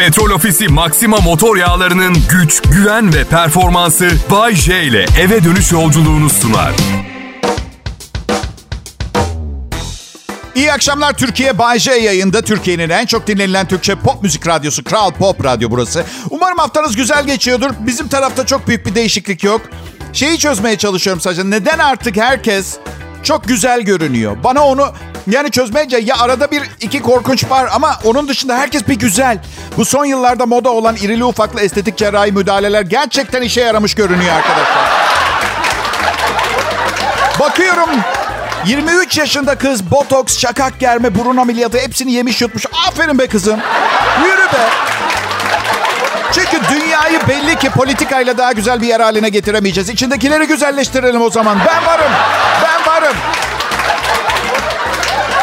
Petrol Ofisi Maxima motor yağlarının güç, güven ve performansı Bay J ile eve dönüş yolculuğunu sunar. İyi akşamlar Türkiye Bay J yayında. Türkiye'nin en çok dinlenilen Türkçe pop müzik radyosu Kral Pop Radyo burası. Umarım haftanız güzel geçiyordur. Bizim tarafta çok büyük bir değişiklik yok. Şeyi çözmeye çalışıyorum sadece. Neden artık herkes çok güzel görünüyor? Bana onu yani çözmeyince ya arada bir iki korkunç var ama onun dışında herkes bir güzel. Bu son yıllarda moda olan irili ufaklı estetik cerrahi müdahaleler gerçekten işe yaramış görünüyor arkadaşlar. Bakıyorum 23 yaşında kız botoks, şakak germe, burun ameliyatı hepsini yemiş yutmuş. Aferin be kızım. Yürü be. Çünkü dünyayı belli ki politikayla daha güzel bir yer haline getiremeyeceğiz. İçindekileri güzelleştirelim o zaman. Ben varım. Ben.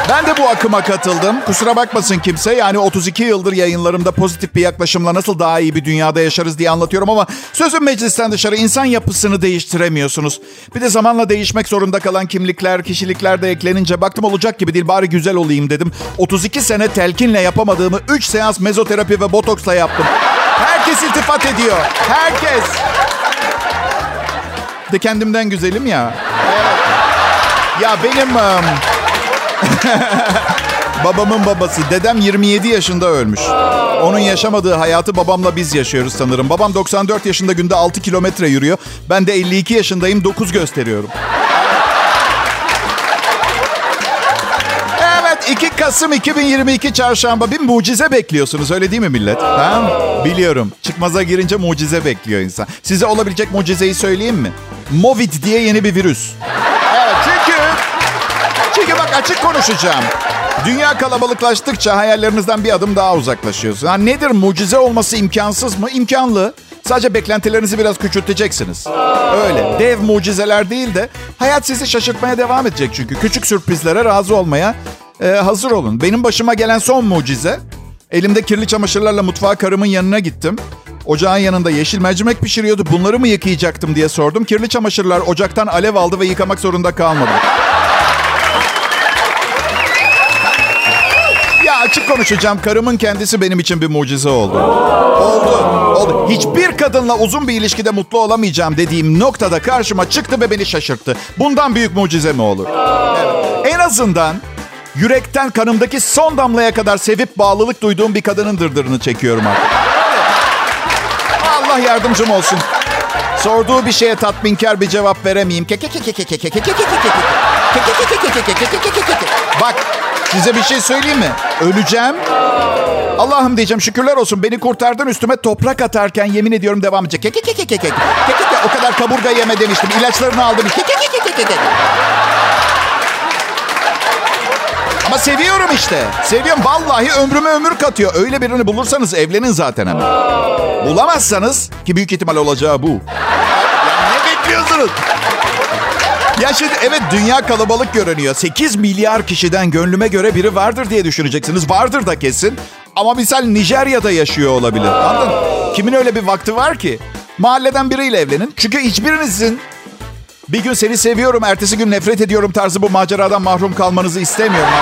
Ben de bu akıma katıldım. Kusura bakmasın kimse. Yani 32 yıldır yayınlarımda pozitif bir yaklaşımla nasıl daha iyi bir dünyada yaşarız diye anlatıyorum ama sözün meclisten dışarı insan yapısını değiştiremiyorsunuz. Bir de zamanla değişmek zorunda kalan kimlikler, kişilikler de eklenince baktım olacak gibi değil bari güzel olayım dedim. 32 sene telkinle yapamadığımı 3 seans mezoterapi ve botoksla yaptım. Herkes iltifat ediyor. Herkes. De kendimden güzelim ya. Ya benim... Um... Babamın babası. Dedem 27 yaşında ölmüş. Onun yaşamadığı hayatı babamla biz yaşıyoruz sanırım. Babam 94 yaşında günde 6 kilometre yürüyor. Ben de 52 yaşındayım 9 gösteriyorum. Evet 2 Kasım 2022 çarşamba bir mucize bekliyorsunuz öyle değil mi millet? Ha? Biliyorum. Çıkmaza girince mucize bekliyor insan. Size olabilecek mucizeyi söyleyeyim mi? Movid diye yeni bir virüs. Açık konuşacağım. Dünya kalabalıklaştıkça hayallerinizden bir adım daha uzaklaşıyorsun. Ha, nedir mucize olması imkansız mı? İmkanlı. Sadece beklentilerinizi biraz küçülteceksiniz. Öyle. Dev mucizeler değil de hayat sizi şaşırtmaya devam edecek çünkü. Küçük sürprizlere razı olmaya e, hazır olun. Benim başıma gelen son mucize. Elimde kirli çamaşırlarla mutfağa karımın yanına gittim. Ocağın yanında yeşil mercimek pişiriyordu. Bunları mı yıkayacaktım diye sordum. Kirli çamaşırlar ocaktan alev aldı ve yıkamak zorunda kalmadım. Açık konuşacağım. Karımın kendisi benim için bir mucize oldu. Oldu. Oldu. Hiçbir kadınla uzun bir ilişkide mutlu olamayacağım dediğim noktada karşıma çıktı ve beni şaşırttı. Bundan büyük mucize mi olur? Evet. En azından yürekten kanımdaki son damlaya kadar sevip bağlılık duyduğum bir kadının dırdırını çekiyorum artık. Allah yardımcım olsun. Sorduğu bir şeye tatminkar bir cevap veremeyeyim. Bak size bir şey söyleyeyim mi? Öleceğim. Allah'ım diyeceğim şükürler olsun beni kurtardın üstüme toprak atarken yemin ediyorum devam edecek. O kadar kaburga yeme demiştim. İlaçlarını aldım. Ama seviyorum işte. Seviyorum. Vallahi ömrüme ömür katıyor. Öyle birini bulursanız evlenin zaten hemen. Bulamazsanız ki büyük ihtimal olacağı bu. Ya ne bekliyorsunuz? Ya şimdi evet dünya kalabalık görünüyor. 8 milyar kişiden gönlüme göre biri vardır diye düşüneceksiniz. Vardır da kesin. Ama misal Nijerya'da yaşıyor olabilir. Anladın? Kimin öyle bir vakti var ki? Mahalleden biriyle evlenin. Çünkü hiçbirinizin bir gün seni seviyorum, ertesi gün nefret ediyorum tarzı bu maceradan mahrum kalmanızı istemiyorum.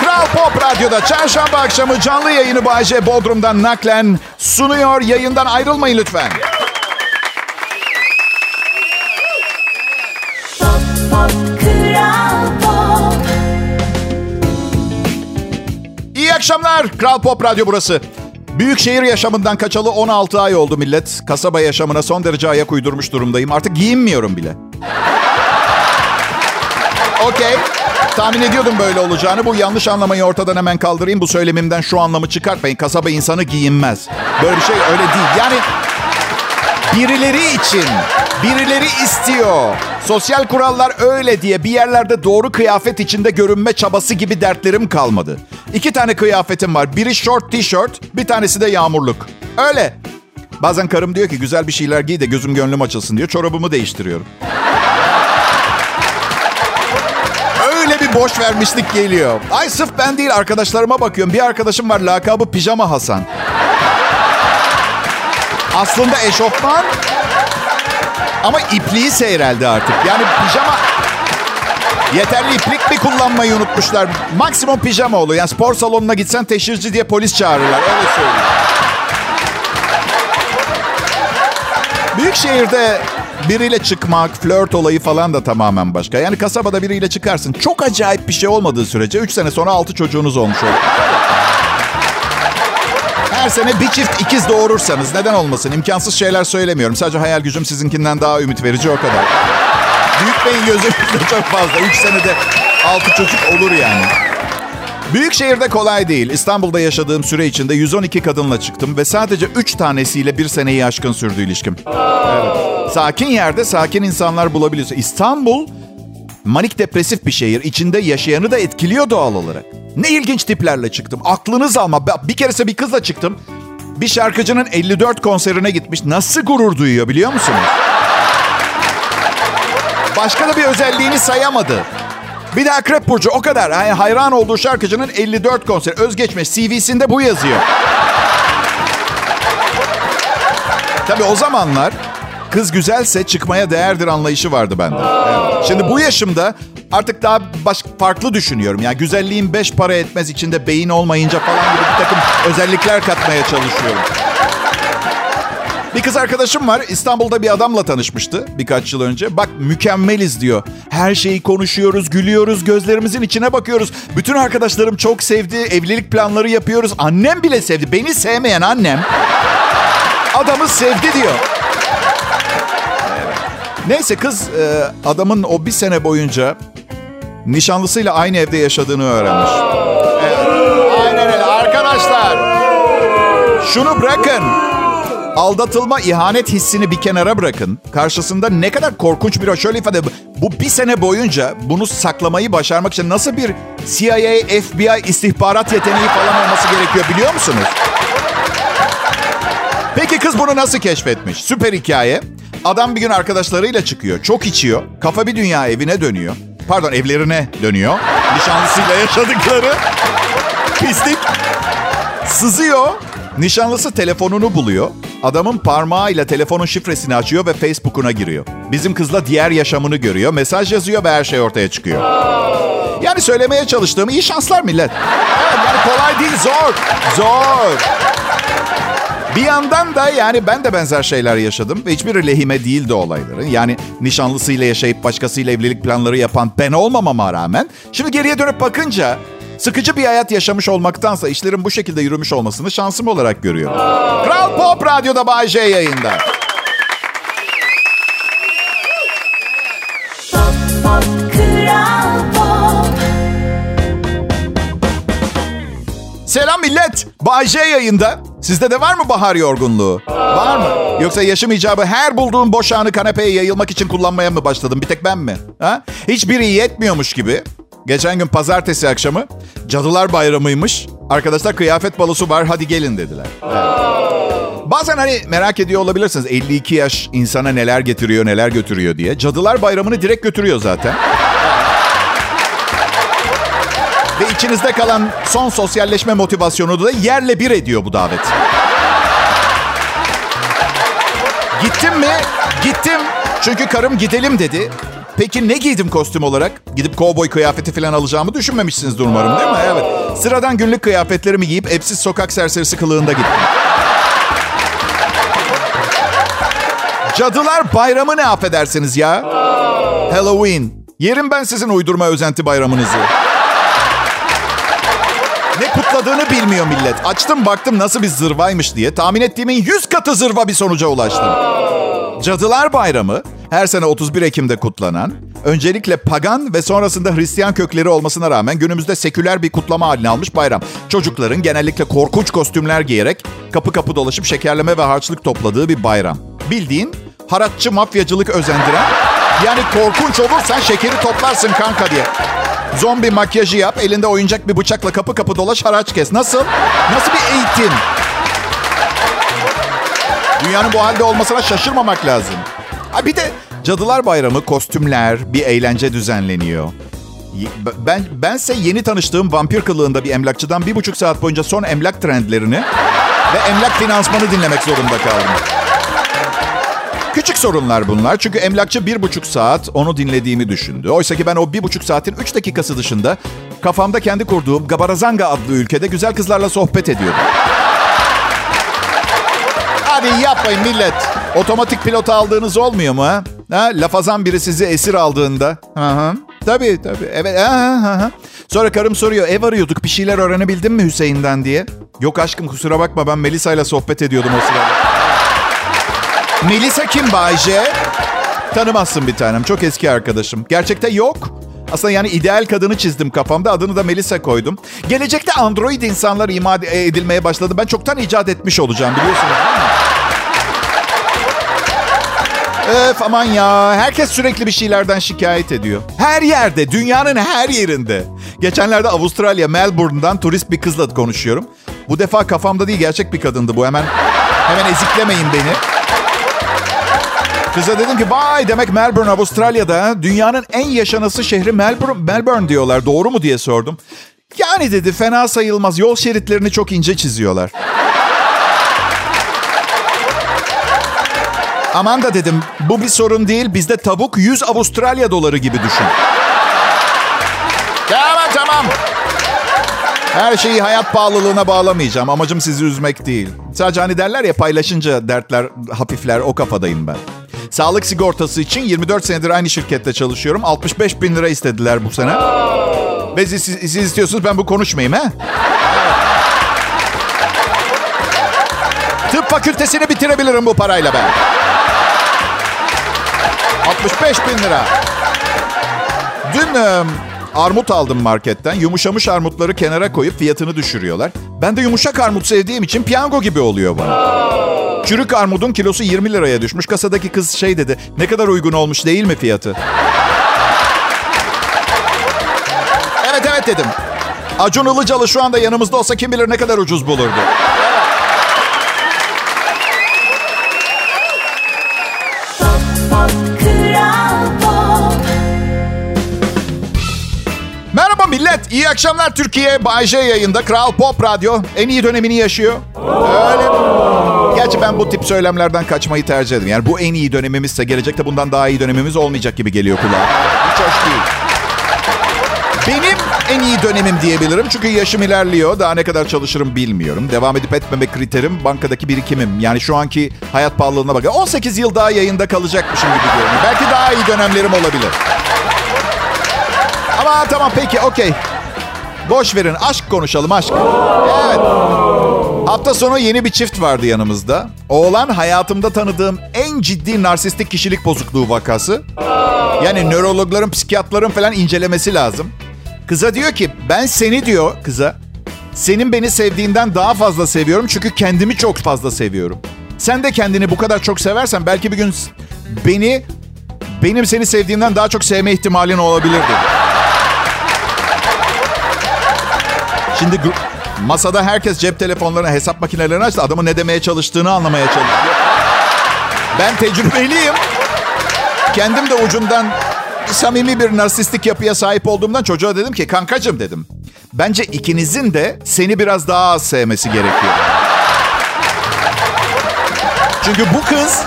Kral Pop Radyo'da çarşamba akşamı canlı yayını Bayece Bodrum'dan naklen sunuyor. Yayından ayrılmayın lütfen. Akşamlar. Kral Pop Radyo burası. Büyük şehir yaşamından kaçalı 16 ay oldu millet. Kasaba yaşamına son derece ayak uydurmuş durumdayım. Artık giyinmiyorum bile. Okey. Tahmin ediyordum böyle olacağını. Bu yanlış anlamayı ortadan hemen kaldırayım. Bu söylemimden şu anlamı çıkartmayın. Kasaba insanı giyinmez. Böyle bir şey öyle değil. Yani birileri için, birileri istiyor. Sosyal kurallar öyle diye bir yerlerde doğru kıyafet içinde görünme çabası gibi dertlerim kalmadı. İki tane kıyafetim var. Biri short tişört, bir tanesi de yağmurluk. Öyle. Bazen karım diyor ki güzel bir şeyler giy de gözüm gönlüm açılsın diyor. Çorabımı değiştiriyorum. Öyle bir boş vermişlik geliyor. Ay sırf ben değil arkadaşlarıma bakıyorum. Bir arkadaşım var lakabı Pijama Hasan. Aslında eşofman ama ipliği seyreldi artık. Yani pijama Yeterli iplik mi kullanmayı unutmuşlar? Maksimum pijama oluyor. Yani spor salonuna gitsen teşhirci diye polis çağırırlar. Öyle söyleyeyim. Büyük şehirde biriyle çıkmak, flört olayı falan da tamamen başka. Yani kasabada biriyle çıkarsın. Çok acayip bir şey olmadığı sürece 3 sene sonra 6 çocuğunuz olmuş olur. Her sene bir çift ikiz doğurursanız neden olmasın? İmkansız şeyler söylemiyorum. Sadece hayal gücüm sizinkinden daha ümit verici o kadar. Büyük beyin gözümüzde çok fazla. 3 senede 6 çocuk olur yani. Büyük şehirde kolay değil. İstanbul'da yaşadığım süre içinde 112 kadınla çıktım ve sadece 3 tanesiyle bir seneyi aşkın sürdü ilişkim. Evet. Sakin yerde sakin insanlar bulabiliyorsun. İstanbul manik depresif bir şehir. İçinde yaşayanı da etkiliyor doğal olarak. Ne ilginç tiplerle çıktım. Aklınız alma. Bir keresinde bir kızla çıktım. Bir şarkıcının 54 konserine gitmiş. Nasıl gurur duyuyor biliyor musunuz? Başka da bir özelliğini sayamadı. Bir de Akrep Burcu o kadar. Yani hayran olduğu şarkıcının 54 konser. Özgeçmiş CV'sinde bu yazıyor. Tabii o zamanlar kız güzelse çıkmaya değerdir anlayışı vardı bende. Evet. Şimdi bu yaşımda artık daha baş, farklı düşünüyorum. Yani güzelliğin beş para etmez içinde beyin olmayınca falan gibi bir takım özellikler katmaya çalışıyorum. Bir kız arkadaşım var. İstanbul'da bir adamla tanışmıştı birkaç yıl önce. Bak mükemmeliz diyor. Her şeyi konuşuyoruz, gülüyoruz, gözlerimizin içine bakıyoruz. Bütün arkadaşlarım çok sevdi. Evlilik planları yapıyoruz. Annem bile sevdi. Beni sevmeyen annem adamı sevdi diyor. Neyse kız e, adamın o bir sene boyunca nişanlısıyla aynı evde yaşadığını öğrenmiş. Evet. Aynen öyle arkadaşlar. Şunu bırakın. Aldatılma, ihanet hissini bir kenara bırakın. Karşısında ne kadar korkunç bir şöyle ifade bu bir sene boyunca bunu saklamayı başarmak için nasıl bir CIA, FBI istihbarat yeteneği falan olması gerekiyor biliyor musunuz? Peki kız bunu nasıl keşfetmiş? Süper hikaye. Adam bir gün arkadaşlarıyla çıkıyor. Çok içiyor. Kafa bir dünya evine dönüyor. Pardon evlerine dönüyor. Nişanlısıyla yaşadıkları. Pislik. Sızıyor. Nişanlısı telefonunu buluyor. Adamın parmağıyla telefonun şifresini açıyor ve Facebook'una giriyor. Bizim kızla diğer yaşamını görüyor. Mesaj yazıyor ve her şey ortaya çıkıyor. Yani söylemeye çalıştığım iyi şanslar millet. Evet, yani kolay değil zor. Zor. Bir yandan da yani ben de benzer şeyler yaşadım ve hiçbir lehime değildi olayların. Yani nişanlısıyla yaşayıp başkasıyla evlilik planları yapan ben olmamama rağmen şimdi geriye dönüp bakınca sıkıcı bir hayat yaşamış olmaktansa işlerin bu şekilde yürümüş olmasını şansım olarak görüyorum. Kral Pop Radyo'da Bay J yayında. Selam millet. Bay J yayında. Sizde de var mı bahar yorgunluğu? Var mı? Yoksa yaşım icabı her bulduğum boş anı kanepeye yayılmak için kullanmaya mı başladım? Bir tek ben mi? Ha? Hiçbiri yetmiyormuş gibi. Geçen gün pazartesi akşamı Cadılar Bayramı'ymış. Arkadaşlar kıyafet balosu var hadi gelin dediler. Bazen hani merak ediyor olabilirsiniz 52 yaş insana neler getiriyor neler götürüyor diye. Cadılar Bayramı'nı direkt götürüyor zaten. İçinizde kalan son sosyalleşme motivasyonu da yerle bir ediyor bu davet. Gittim mi? Gittim. Çünkü karım gidelim dedi. Peki ne giydim kostüm olarak? Gidip kovboy kıyafeti falan alacağımı düşünmemişsinizdir umarım değil mi? Evet. Sıradan günlük kıyafetlerimi giyip epsiz sokak serserisi kılığında gittim. Cadılar bayramı ne affedersiniz ya? Halloween. Yerim ben sizin uydurma özenti bayramınızı. Ne kutladığını bilmiyor millet. Açtım baktım nasıl bir zırvaymış diye. Tahmin ettiğimin 100 katı zırva bir sonuca ulaştım. Cadılar Bayramı her sene 31 Ekim'de kutlanan, öncelikle pagan ve sonrasında Hristiyan kökleri olmasına rağmen günümüzde seküler bir kutlama haline almış bayram. Çocukların genellikle korkunç kostümler giyerek kapı kapı dolaşıp şekerleme ve harçlık topladığı bir bayram. Bildiğin haratçı mafyacılık özendiren, yani korkunç olursan şekeri toplarsın kanka diye. Zombi makyajı yap, elinde oyuncak bir bıçakla kapı kapı dolaş haraç kes. Nasıl? Nasıl bir eğitim? Dünyanın bu halde olmasına şaşırmamak lazım. Ha bir de Cadılar Bayramı, kostümler, bir eğlence düzenleniyor. Ben bense yeni tanıştığım vampir kılığında bir emlakçıdan bir buçuk saat boyunca son emlak trendlerini ve emlak finansmanı dinlemek zorunda kaldım. Küçük sorunlar bunlar. Çünkü emlakçı bir buçuk saat onu dinlediğimi düşündü. Oysa ki ben o bir buçuk saatin üç dakikası dışında kafamda kendi kurduğum Gabarazanga adlı ülkede güzel kızlarla sohbet ediyordum. Hadi yapmayın millet. Otomatik pilot aldığınız olmuyor mu ha? Lafazan biri sizi esir aldığında. Hı hı. Tabii tabii. Evet. Ha, ha, ha. Sonra karım soruyor ev arıyorduk bir şeyler öğrenebildin mi Hüseyin'den diye. Yok aşkım kusura bakma ben Melisa ile sohbet ediyordum o sırada. Melisa kim Bayce? Tanımazsın bir tanem. Çok eski arkadaşım. Gerçekte yok. Aslında yani ideal kadını çizdim kafamda. Adını da Melisa koydum. Gelecekte android insanlar imal edilmeye başladı. Ben çoktan icat etmiş olacağım biliyorsunuz değil mi? Öf aman ya. Herkes sürekli bir şeylerden şikayet ediyor. Her yerde, dünyanın her yerinde. Geçenlerde Avustralya, Melbourne'dan turist bir kızla konuşuyorum. Bu defa kafamda değil, gerçek bir kadındı bu. Hemen hemen eziklemeyin beni. Kıza dedim ki vay demek Melbourne Avustralya'da dünyanın en yaşanası şehri Melbourne, Melbourne diyorlar. Doğru mu diye sordum. Yani dedi fena sayılmaz. Yol şeritlerini çok ince çiziyorlar. Aman da dedim bu bir sorun değil. Bizde tavuk 100 Avustralya doları gibi düşün. Tamam tamam. Her şeyi hayat pahalılığına bağlamayacağım. Amacım sizi üzmek değil. Sadece hani derler ya paylaşınca dertler hafifler o kafadayım ben. Sağlık sigortası için 24 senedir aynı şirkette çalışıyorum. 65 bin lira istediler bu sene. Ve siz, siz istiyorsunuz ben bu konuşmayayım he? Tıp fakültesini bitirebilirim bu parayla ben. 65 bin lira. Dün armut aldım marketten. Yumuşamış armutları kenara koyup fiyatını düşürüyorlar. Ben de yumuşak armut sevdiğim için piyango gibi oluyor bana. Çürük armudun kilosu 20 liraya düşmüş. Kasadaki kız şey dedi. Ne kadar uygun olmuş değil mi fiyatı? Evet evet dedim. Acun Ilıcalı şu anda yanımızda olsa kim bilir ne kadar ucuz bulurdu. İyi akşamlar Türkiye. Bay J yayında. Kral Pop Radyo en iyi dönemini yaşıyor. Öyle? Gerçi ben bu tip söylemlerden kaçmayı tercih ederim. Yani bu en iyi dönemimizse gelecekte bundan daha iyi dönemimiz olmayacak gibi geliyor kulağa. Hiç hoş değil. Benim en iyi dönemim diyebilirim. Çünkü yaşım ilerliyor. Daha ne kadar çalışırım bilmiyorum. Devam edip etmeme kriterim bankadaki birikimim. Yani şu anki hayat pahalılığına bakın. 18 yıl daha yayında kalacakmışım gibi görünüyor. Belki daha iyi dönemlerim olabilir. Ama tamam peki okey. Boş verin aşk konuşalım aşk. Evet. Hafta sonu yeni bir çift vardı yanımızda. Oğlan hayatımda tanıdığım en ciddi narsistik kişilik bozukluğu vakası. Yani nörologların, psikiyatrların falan incelemesi lazım. Kıza diyor ki ben seni diyor kıza. Senin beni sevdiğinden daha fazla seviyorum çünkü kendimi çok fazla seviyorum. Sen de kendini bu kadar çok seversen belki bir gün beni benim seni sevdiğimden daha çok sevme ihtimalin olabilirdi. Şimdi masada herkes cep telefonlarına, hesap makinelerini açtı. Adamın ne demeye çalıştığını anlamaya çalışıyor. Ben tecrübeliyim. Kendim de ucundan samimi bir narsistik yapıya sahip olduğumdan çocuğa dedim ki kankacım dedim. Bence ikinizin de seni biraz daha az sevmesi gerekiyor. Çünkü bu kız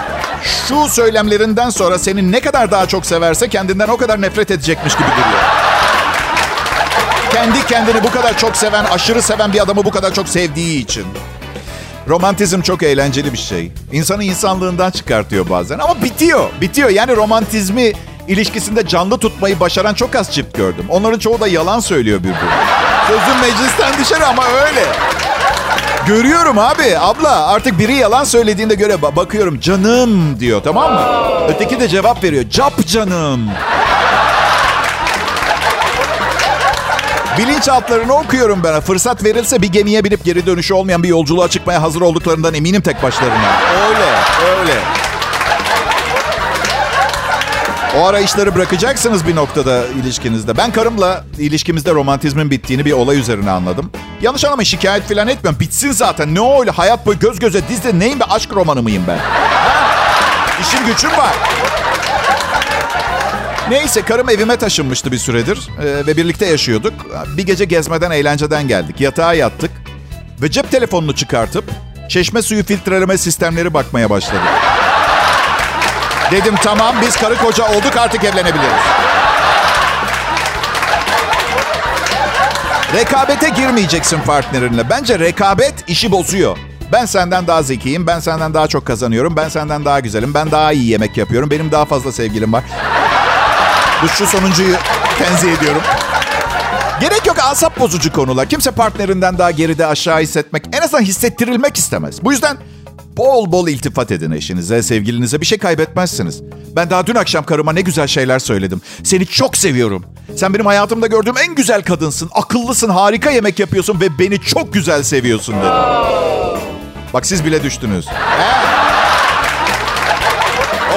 şu söylemlerinden sonra seni ne kadar daha çok severse kendinden o kadar nefret edecekmiş gibi duruyor. Kendi kendini bu kadar çok seven, aşırı seven bir adamı bu kadar çok sevdiği için. Romantizm çok eğlenceli bir şey. İnsanı insanlığından çıkartıyor bazen ama bitiyor. Bitiyor. Yani romantizmi ilişkisinde canlı tutmayı başaran çok az çift gördüm. Onların çoğu da yalan söylüyor birbirine. Sözüm meclisten dışarı ama öyle. Görüyorum abi. Abla artık biri yalan söylediğinde göre ba- bakıyorum. Canım diyor tamam mı? Öteki de cevap veriyor. Cap canım. Bilinçaltlarını okuyorum ben. Fırsat verilse bir gemiye binip geri dönüşü olmayan bir yolculuğa çıkmaya hazır olduklarından eminim tek başlarına. Öyle, öyle. O arayışları bırakacaksınız bir noktada ilişkinizde. Ben karımla ilişkimizde romantizmin bittiğini bir olay üzerine anladım. Yanlış anlamayın şikayet falan etmiyorum. Bitsin zaten. Ne öyle hayat boyu göz göze dizde neyim be aşk romanı mıyım ben? Ha? İşim gücüm var. Neyse karım evime taşınmıştı bir süredir ee, ve birlikte yaşıyorduk. Bir gece gezmeden eğlenceden geldik. Yatağa yattık ve cep telefonunu çıkartıp çeşme suyu filtreleme sistemleri bakmaya başladık. Dedim tamam biz karı koca olduk artık evlenebiliriz. Rekabete girmeyeceksin partnerinle. Bence rekabet işi bozuyor. Ben senden daha zekiyim, ben senden daha çok kazanıyorum, ben senden daha güzelim, ben daha iyi yemek yapıyorum, benim daha fazla sevgilim var. Bu sonuncuyu tenzih ediyorum. Gerek yok asap bozucu konular. Kimse partnerinden daha geride aşağı hissetmek, en azından hissettirilmek istemez. Bu yüzden bol bol iltifat edin eşinize, sevgilinize. Bir şey kaybetmezsiniz. Ben daha dün akşam karıma ne güzel şeyler söyledim. Seni çok seviyorum. Sen benim hayatımda gördüğüm en güzel kadınsın. Akıllısın, harika yemek yapıyorsun ve beni çok güzel seviyorsun dedim. Bak siz bile düştünüz.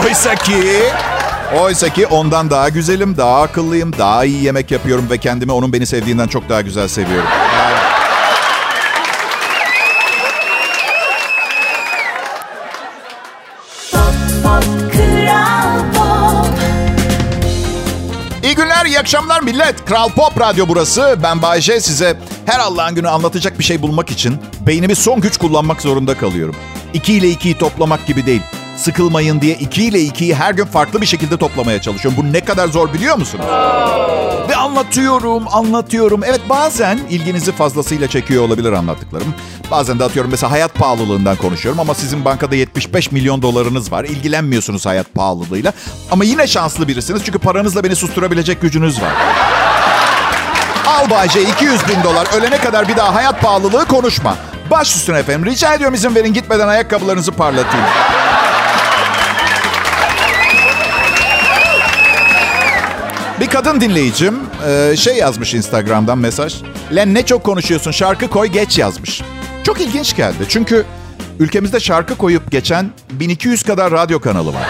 Oysa ki Oysa ki ondan daha güzelim, daha akıllıyım, daha iyi yemek yapıyorum ve kendimi onun beni sevdiğinden çok daha güzel seviyorum. İyi günler, iyi akşamlar millet. Kral Pop Radyo burası. Ben Bayece. Size her Allah'ın günü anlatacak bir şey bulmak için beynimi son güç kullanmak zorunda kalıyorum. 2 ile 2'yi toplamak gibi değil. Sıkılmayın diye 2 ile 2'yi her gün farklı bir şekilde toplamaya çalışıyorum. Bu ne kadar zor biliyor musunuz? Ve anlatıyorum, anlatıyorum. Evet bazen ilginizi fazlasıyla çekiyor olabilir anlattıklarım. Bazen de atıyorum mesela hayat pahalılığından konuşuyorum ama sizin bankada 75 milyon dolarınız var. İlgilenmiyorsunuz hayat pahalılığıyla. Ama yine şanslı birisiniz çünkü paranızla beni susturabilecek gücünüz var. Al Bayce 200 bin dolar. Ölene kadar bir daha hayat pahalılığı konuşma. Baş üstüne efendim. Rica ediyorum izin verin gitmeden ayakkabılarınızı parlatayım. Bir kadın dinleyicim e, şey yazmış Instagram'dan mesaj. Len ne çok konuşuyorsun şarkı koy geç yazmış. Çok ilginç geldi çünkü ülkemizde şarkı koyup geçen 1200 kadar radyo kanalı var.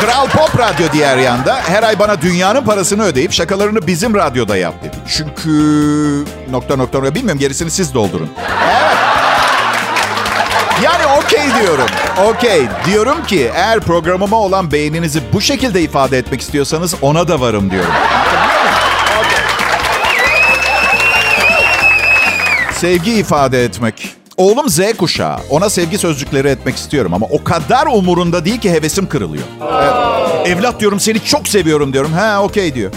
Kral Pop Radyo diğer yanda her ay bana dünyanın parasını ödeyip şakalarını bizim radyoda yap dedi. Çünkü nokta nokta nokta bilmiyorum gerisini siz doldurun. Evet. Yani okey diyorum. Okey. Diyorum ki eğer programıma olan beğeninizi bu şekilde ifade etmek istiyorsanız ona da varım diyorum. Sevgi ifade etmek. Oğlum Z kuşağı. Ona sevgi sözcükleri etmek istiyorum ama o kadar umurunda değil ki hevesim kırılıyor. Evet. Evlat diyorum seni çok seviyorum diyorum. Ha okey diyor.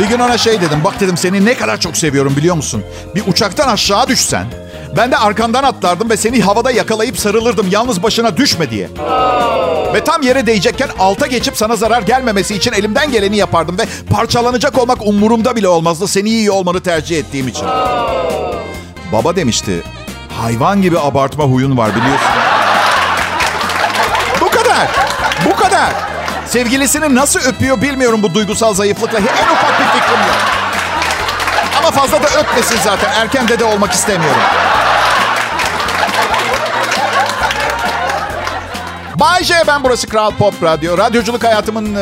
Bir gün ona şey dedim. Bak dedim seni ne kadar çok seviyorum biliyor musun? Bir uçaktan aşağı düşsen. Ben de arkandan atlardım ve seni havada yakalayıp sarılırdım yalnız başına düşme diye. Ve tam yere değecekken alta geçip sana zarar gelmemesi için elimden geleni yapardım. Ve parçalanacak olmak umurumda bile olmazdı. Seni iyi olmanı tercih ettiğim için. Baba demişti. Hayvan gibi abartma huyun var biliyorsun. Bu kadar. Bu kadar. Sevgilisini nasıl öpüyor bilmiyorum bu duygusal zayıflıkla. En ufak bir fikrim yok. Ama fazla da öpmesin zaten. Erken dede olmak istemiyorum. Bay J ben burası Kral Pop Radyo. Radyoculuk hayatımın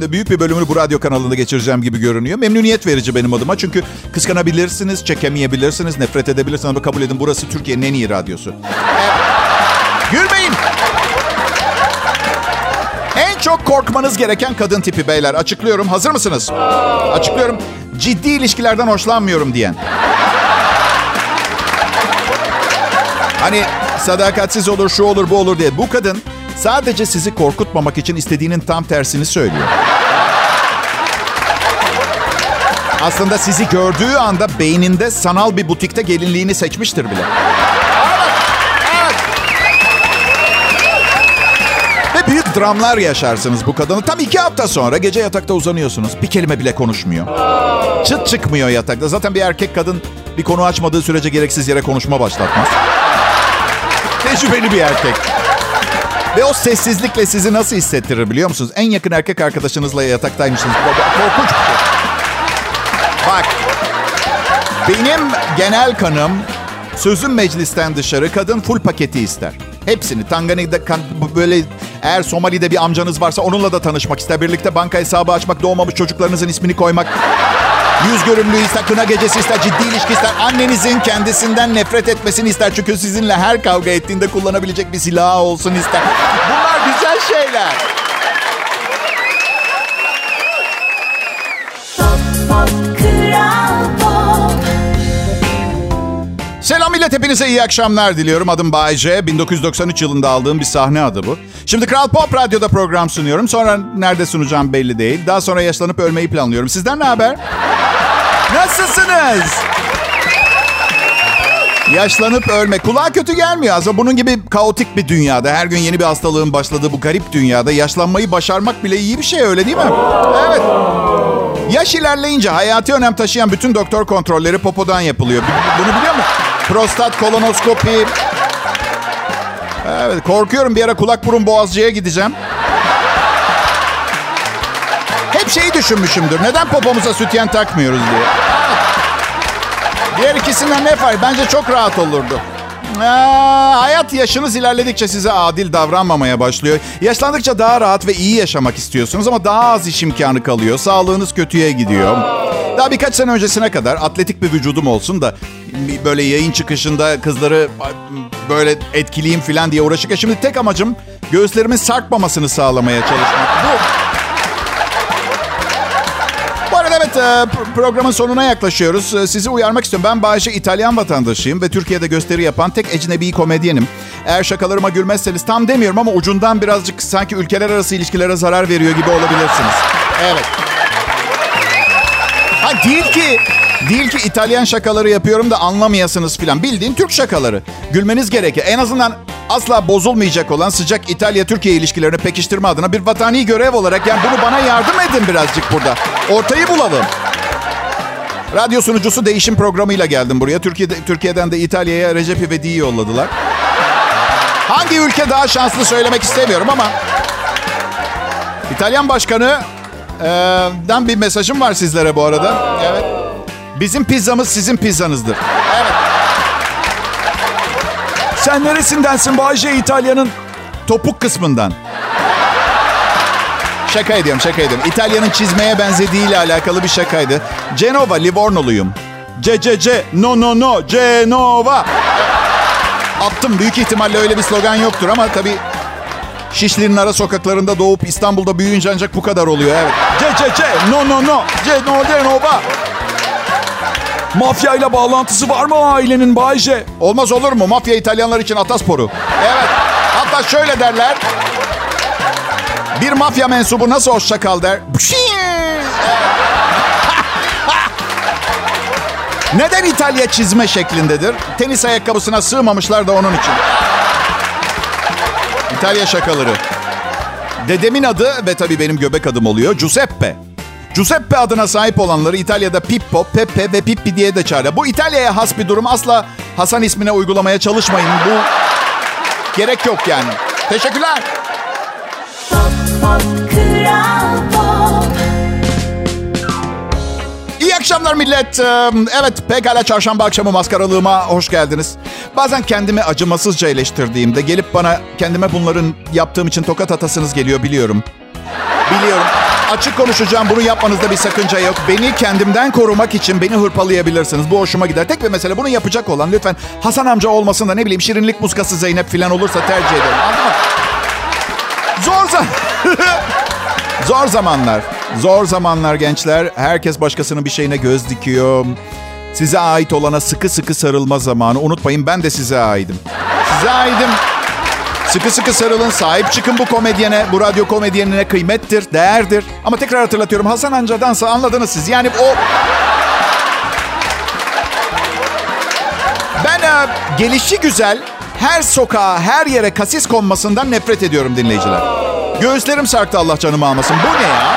e, büyük bir bölümünü bu radyo kanalında geçireceğim gibi görünüyor. Memnuniyet verici benim adıma. Çünkü kıskanabilirsiniz, çekemeyebilirsiniz, nefret edebilirsiniz ama kabul edin burası Türkiye'nin en iyi radyosu. Gülmeyin. Çok korkmanız gereken kadın tipi beyler. Açıklıyorum. Hazır mısınız? Açıklıyorum. Ciddi ilişkilerden hoşlanmıyorum diyen. Hani sadakatsiz olur, şu olur, bu olur diye. Bu kadın sadece sizi korkutmamak için istediğinin tam tersini söylüyor. Aslında sizi gördüğü anda beyninde sanal bir butikte gelinliğini seçmiştir bile. Büyük dramlar yaşarsınız bu kadını. Tam iki hafta sonra gece yatakta uzanıyorsunuz. Bir kelime bile konuşmuyor. Çıt çıkmıyor yatakta. Zaten bir erkek kadın bir konu açmadığı sürece gereksiz yere konuşma başlatmaz. Tecrübeli bir erkek. Ve o sessizlikle sizi nasıl hissettirir biliyor musunuz? En yakın erkek arkadaşınızla yataktaymışsınız. Korkunç bir şey. Bak. Benim genel kanım sözüm meclisten dışarı kadın full paketi ister. Hepsini. Tanganyika'da kan, böyle eğer Somali'de bir amcanız varsa onunla da tanışmak ister. Birlikte banka hesabı açmak, doğmamış çocuklarınızın ismini koymak. Yüz görümlüğü ister, kına gecesi ister, ciddi ilişki ister. Annenizin kendisinden nefret etmesini ister. Çünkü sizinle her kavga ettiğinde kullanabilecek bir silah olsun ister. Bunlar güzel şeyler. Selam millet. Hepinize iyi akşamlar diliyorum. Adım Bayce. 1993 yılında aldığım bir sahne adı bu. Şimdi Kral Pop Radyo'da program sunuyorum. Sonra nerede sunacağım belli değil. Daha sonra yaşlanıp ölmeyi planlıyorum. Sizden ne haber? Nasılsınız? Yaşlanıp ölme. Kulağa kötü gelmiyor aslında. Bunun gibi kaotik bir dünyada, her gün yeni bir hastalığın başladığı bu garip dünyada yaşlanmayı başarmak bile iyi bir şey öyle değil mi? Evet. Yaş ilerleyince hayati önem taşıyan bütün doktor kontrolleri popodan yapılıyor. Bunu biliyor musun? Prostat, kolonoskopi. Evet, korkuyorum bir ara kulak burun boğazcıya gideceğim. Hep şeyi düşünmüşümdür. Neden popomuza sütyen takmıyoruz diye. Diğer ikisinden ne fark? Bence çok rahat olurdu. Aa, hayat yaşınız ilerledikçe size adil davranmamaya başlıyor. Yaşlandıkça daha rahat ve iyi yaşamak istiyorsunuz ama daha az iş imkanı kalıyor. Sağlığınız kötüye gidiyor. Daha birkaç sene öncesine kadar atletik bir vücudum olsun da böyle yayın çıkışında kızları böyle etkileyeyim falan diye uğraşırken şimdi tek amacım göğüslerimin sarkmamasını sağlamaya çalışmak. Bu bu arada evet e, programın sonuna yaklaşıyoruz. E, sizi uyarmak istiyorum. Ben Bayşe İtalyan vatandaşıyım ve Türkiye'de gösteri yapan tek ecnebi komedyenim. Eğer şakalarıma gülmezseniz tam demiyorum ama ucundan birazcık sanki ülkeler arası ilişkilere zarar veriyor gibi olabilirsiniz. Evet. Değil ki Değil ki İtalyan şakaları yapıyorum da anlamayasınız filan. Bildiğin Türk şakaları. Gülmeniz gerekir. En azından asla bozulmayacak olan sıcak İtalya-Türkiye ilişkilerini pekiştirme adına bir vatani görev olarak yani bunu bana yardım edin birazcık burada. Ortayı bulalım. Radyo sunucusu değişim programıyla geldim buraya. Türkiye'de, Türkiye'den de İtalya'ya Recep İvedik'i yolladılar. Hangi ülke daha şanslı söylemek istemiyorum ama... İtalyan başkanı den bir mesajım var sizlere bu arada. Evet. Bizim pizzamız sizin pizzanızdır. Evet. Sen neresindensin Bayce İtalya'nın topuk kısmından? Şaka ediyorum, şaka ediyorum. İtalya'nın çizmeye benzediğiyle alakalı bir şakaydı. Genova, Livornoluyum. C, C, C, no, no, no, Genova. Attım. Büyük ihtimalle öyle bir slogan yoktur ama tabii Şişli'nin ara sokaklarında doğup İstanbul'da büyüyünce ancak bu kadar oluyor. Evet. C, C, C, no, no, no, C, no, Genova. Mafya ile bağlantısı var mı ailenin Bayce? Olmaz olur mu? Mafya İtalyanlar için atasporu. Evet. Hatta şöyle derler. Bir mafya mensubu nasıl hoşça kal der. Neden İtalya çizme şeklindedir? Tenis ayakkabısına sığmamışlar da onun için. İtalya şakaları. Dedemin adı ve tabii benim göbek adım oluyor Giuseppe. Giuseppe adına sahip olanları İtalya'da Pippo, Pepe ve Pippi diye de çağırıyor. Bu İtalya'ya has bir durum. Asla Hasan ismine uygulamaya çalışmayın. Bu gerek yok yani. Teşekkürler. Akşamlar millet. Evet pekala çarşamba akşamı maskaralığıma hoş geldiniz. Bazen kendimi acımasızca eleştirdiğimde gelip bana kendime bunların yaptığım için tokat atasınız geliyor biliyorum. Biliyorum. Açık konuşacağım. Bunu yapmanızda bir sakınca yok. Beni kendimden korumak için beni hırpalayabilirsiniz. Bu hoşuma gider. Tek bir mesele bunu yapacak olan lütfen Hasan amca olmasın da ne bileyim şirinlik muskası Zeynep falan olursa tercih ederim. Anladın mı? Zor zaman. Zor zamanlar. Zor zamanlar gençler. Herkes başkasının bir şeyine göz dikiyor. Size ait olana sıkı sıkı sarılma zamanı. Unutmayın ben de size aidim. Size aidim. Sıkı sıkı sarılın, sahip çıkın bu komedyene. Bu radyo komedyenine kıymettir, değerdir. Ama tekrar hatırlatıyorum Hasan Anca'dansa anladınız siz. Yani o... Ben e, gelişi güzel, her sokağa, her yere kasis konmasından nefret ediyorum dinleyiciler. Göğüslerim sarktı Allah canımı almasın. Bu ne ya?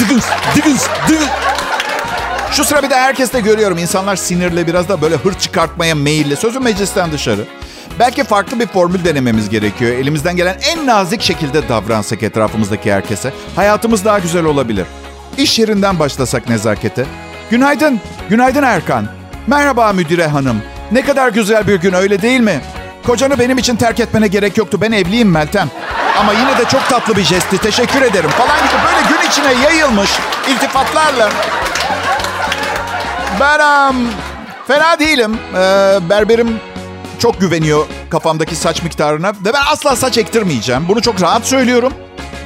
Dıgıns, dıgıns, dıgıns. Şu sıra bir de herkes de görüyorum. İnsanlar sinirli biraz da böyle hır çıkartmaya meyilli. Sözüm meclisten dışarı. Belki farklı bir formül denememiz gerekiyor. Elimizden gelen en nazik şekilde davransak etrafımızdaki herkese. Hayatımız daha güzel olabilir. İş yerinden başlasak nezakete. Günaydın, günaydın Erkan. Merhaba müdüre hanım. Ne kadar güzel bir gün öyle değil mi? Kocanı benim için terk etmene gerek yoktu. Ben evliyim Meltem. Ama yine de çok tatlı bir jestti. Teşekkür ederim falan gibi böyle gün içine yayılmış iltifatlarla. Ben um, fena değilim. Ee, berberim çok güveniyor kafamdaki saç miktarına. Ve ben asla saç ektirmeyeceğim. Bunu çok rahat söylüyorum.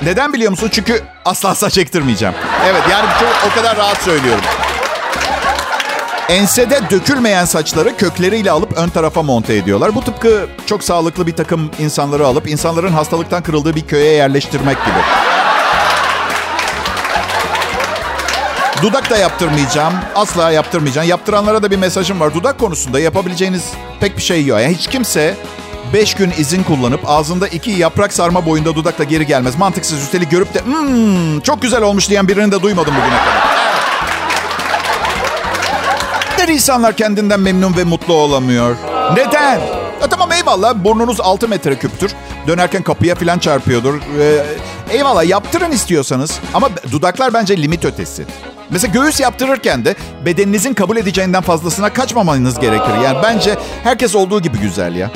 Neden biliyor musun? Çünkü asla saç ektirmeyeceğim. Evet yani çok, o kadar rahat söylüyorum. Ensede dökülmeyen saçları kökleriyle alıp ön tarafa monte ediyorlar. Bu tıpkı çok sağlıklı bir takım insanları alıp insanların hastalıktan kırıldığı bir köye yerleştirmek gibi. Dudak da yaptırmayacağım. Asla yaptırmayacağım. Yaptıranlara da bir mesajım var. Dudak konusunda yapabileceğiniz pek bir şey yok. Yani hiç kimse 5 gün izin kullanıp ağzında iki yaprak sarma boyunda dudakla geri gelmez. Mantıksız üstelik görüp de mmm, çok güzel olmuş diyen birini de duymadım bugüne kadar. Neden insanlar kendinden memnun ve mutlu olamıyor? Neden? Ya tamam eyvallah burnunuz 6 metre küptür. Dönerken kapıya falan çarpıyordur. Ee, eyvallah yaptırın istiyorsanız. Ama dudaklar bence limit ötesi. Mesela göğüs yaptırırken de bedeninizin kabul edeceğinden fazlasına kaçmamanız gerekir. Yani bence herkes olduğu gibi güzel ya.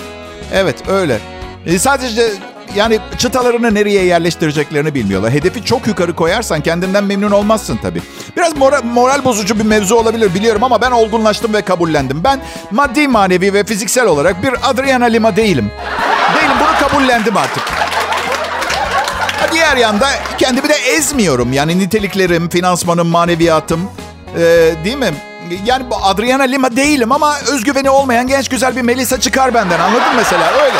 Evet öyle. E, sadece yani çıtalarını nereye yerleştireceklerini bilmiyorlar. Hedefi çok yukarı koyarsan kendinden memnun olmazsın tabii. Biraz moral, moral bozucu bir mevzu olabilir biliyorum ama ben olgunlaştım ve kabullendim. Ben maddi, manevi ve fiziksel olarak bir Adriana Lima değilim. Değilim bunu kabullendim artık. Diğer yanda kendimi de ezmiyorum. Yani niteliklerim, finansmanım, maneviyatım ee, değil mi? Yani bu Adriana Lima değilim ama özgüveni olmayan genç güzel bir Melisa çıkar benden. Anladın mesela öyle.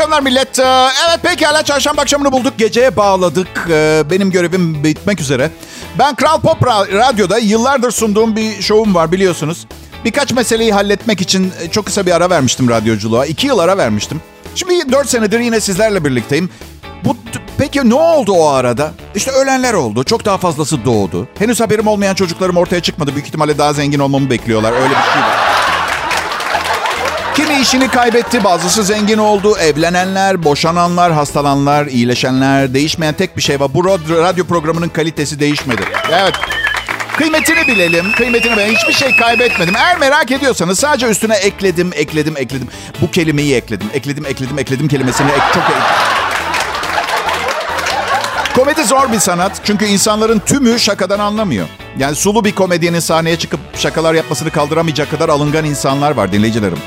Akşamlar millet. Ee, evet pekala çarşamba akşamını bulduk. Geceye bağladık. Ee, benim görevim bitmek üzere. Ben Kral Pop Radyo'da yıllardır sunduğum bir şovum var biliyorsunuz. Birkaç meseleyi halletmek için e, çok kısa bir ara vermiştim radyoculuğa. İki yıl ara vermiştim. Şimdi dört senedir yine sizlerle birlikteyim. Bu peki ne oldu o arada? İşte ölenler oldu. Çok daha fazlası doğdu. Henüz haberim olmayan çocuklarım ortaya çıkmadı. Büyük ihtimalle daha zengin olmamı bekliyorlar. Öyle bir şey var. Kimi işini kaybetti, bazısı zengin oldu. Evlenenler, boşananlar, hastalananlar, iyileşenler. Değişmeyen tek bir şey var. Bu radyo programının kalitesi değişmedi. Evet. Kıymetini bilelim. Kıymetini ben hiçbir şey kaybetmedim. Eğer merak ediyorsanız sadece üstüne ekledim, ekledim, ekledim. Bu kelimeyi ekledim. Ekledim, ekledim, ekledim kelimesini ek, çok ekledim. Komedi zor bir sanat. Çünkü insanların tümü şakadan anlamıyor. Yani sulu bir komedyenin sahneye çıkıp şakalar yapmasını kaldıramayacak kadar alıngan insanlar var dinleyicilerim.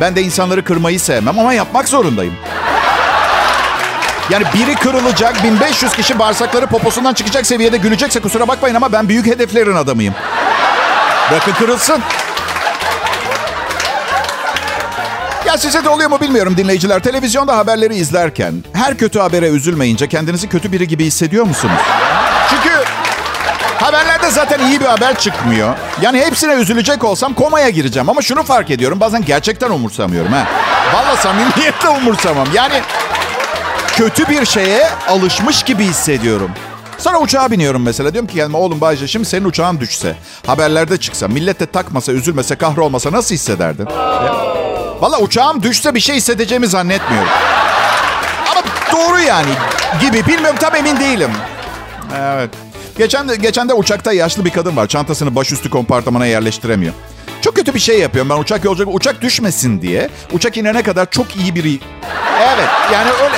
Ben de insanları kırmayı sevmem ama yapmak zorundayım. Yani biri kırılacak, 1500 kişi bağırsakları poposundan çıkacak seviyede gülecekse kusura bakmayın ama ben büyük hedeflerin adamıyım. Bırakın kırılsın. Ya size de oluyor mu bilmiyorum dinleyiciler. Televizyonda haberleri izlerken her kötü habere üzülmeyince kendinizi kötü biri gibi hissediyor musunuz? Haberlerde zaten iyi bir haber çıkmıyor. Yani hepsine üzülecek olsam komaya gireceğim. Ama şunu fark ediyorum bazen gerçekten umursamıyorum. ha. Valla samimiyetle umursamam. Yani kötü bir şeye alışmış gibi hissediyorum. Sonra uçağa biniyorum mesela. Diyorum ki kendime oğlum Bayce şimdi senin uçağın düşse, haberlerde çıksa, millet de takmasa, üzülmese, kahrolmasa nasıl hissederdin? Valla uçağım düşse bir şey hissedeceğimi zannetmiyorum. Ama doğru yani gibi. Bilmiyorum tam emin değilim. Evet. Geçen de, geçen de uçakta yaşlı bir kadın var. Çantasını başüstü kompartmana yerleştiremiyor. Çok kötü bir şey yapıyorum ben uçak yolcu uçak düşmesin diye. Uçak inene kadar çok iyi biri. Evet yani öyle.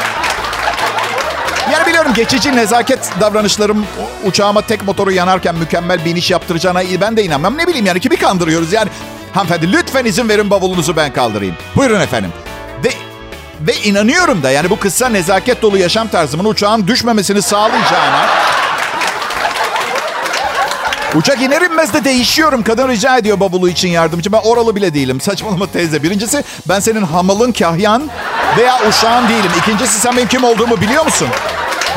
Yani biliyorum geçici nezaket davranışlarım uçağıma tek motoru yanarken mükemmel bir iniş yaptıracağına ben de inanmam. Ne bileyim yani kimi kandırıyoruz yani. Hanımefendi lütfen izin verin bavulunuzu ben kaldırayım. Buyurun efendim. Ve, ve inanıyorum da yani bu kısa nezaket dolu yaşam tarzımın uçağın düşmemesini sağlayacağına... Uçak iner inmez de değişiyorum. Kadın rica ediyor bavulu için yardımcı. Ben oralı bile değilim. Saçmalama teyze. Birincisi ben senin hamalın kahyan veya uşağın değilim. İkincisi sen benim kim olduğumu biliyor musun?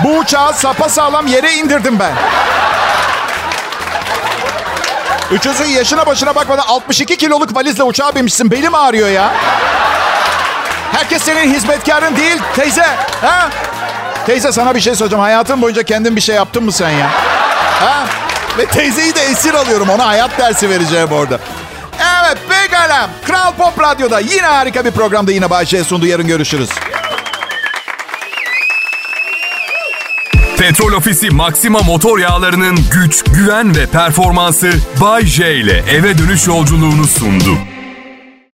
Bu uçağı sapa sağlam yere indirdim ben. Üçüncü yaşına başına bakmadan 62 kiloluk valizle uçağa binmişsin. Belim ağrıyor ya. Herkes senin hizmetkarın değil teyze. Ha? Teyze sana bir şey soracağım. Hayatın boyunca kendin bir şey yaptın mı sen ya? Ha? Ve teyzeyi de esir alıyorum. Ona hayat dersi vereceğim orada. Evet pekala. Kral Pop Radyo'da yine harika bir programda yine Bayşe sundu. Yarın görüşürüz. Petrol Ofisi Maxima motor yağlarının güç, güven ve performansı Bay J ile eve dönüş yolculuğunu sundu.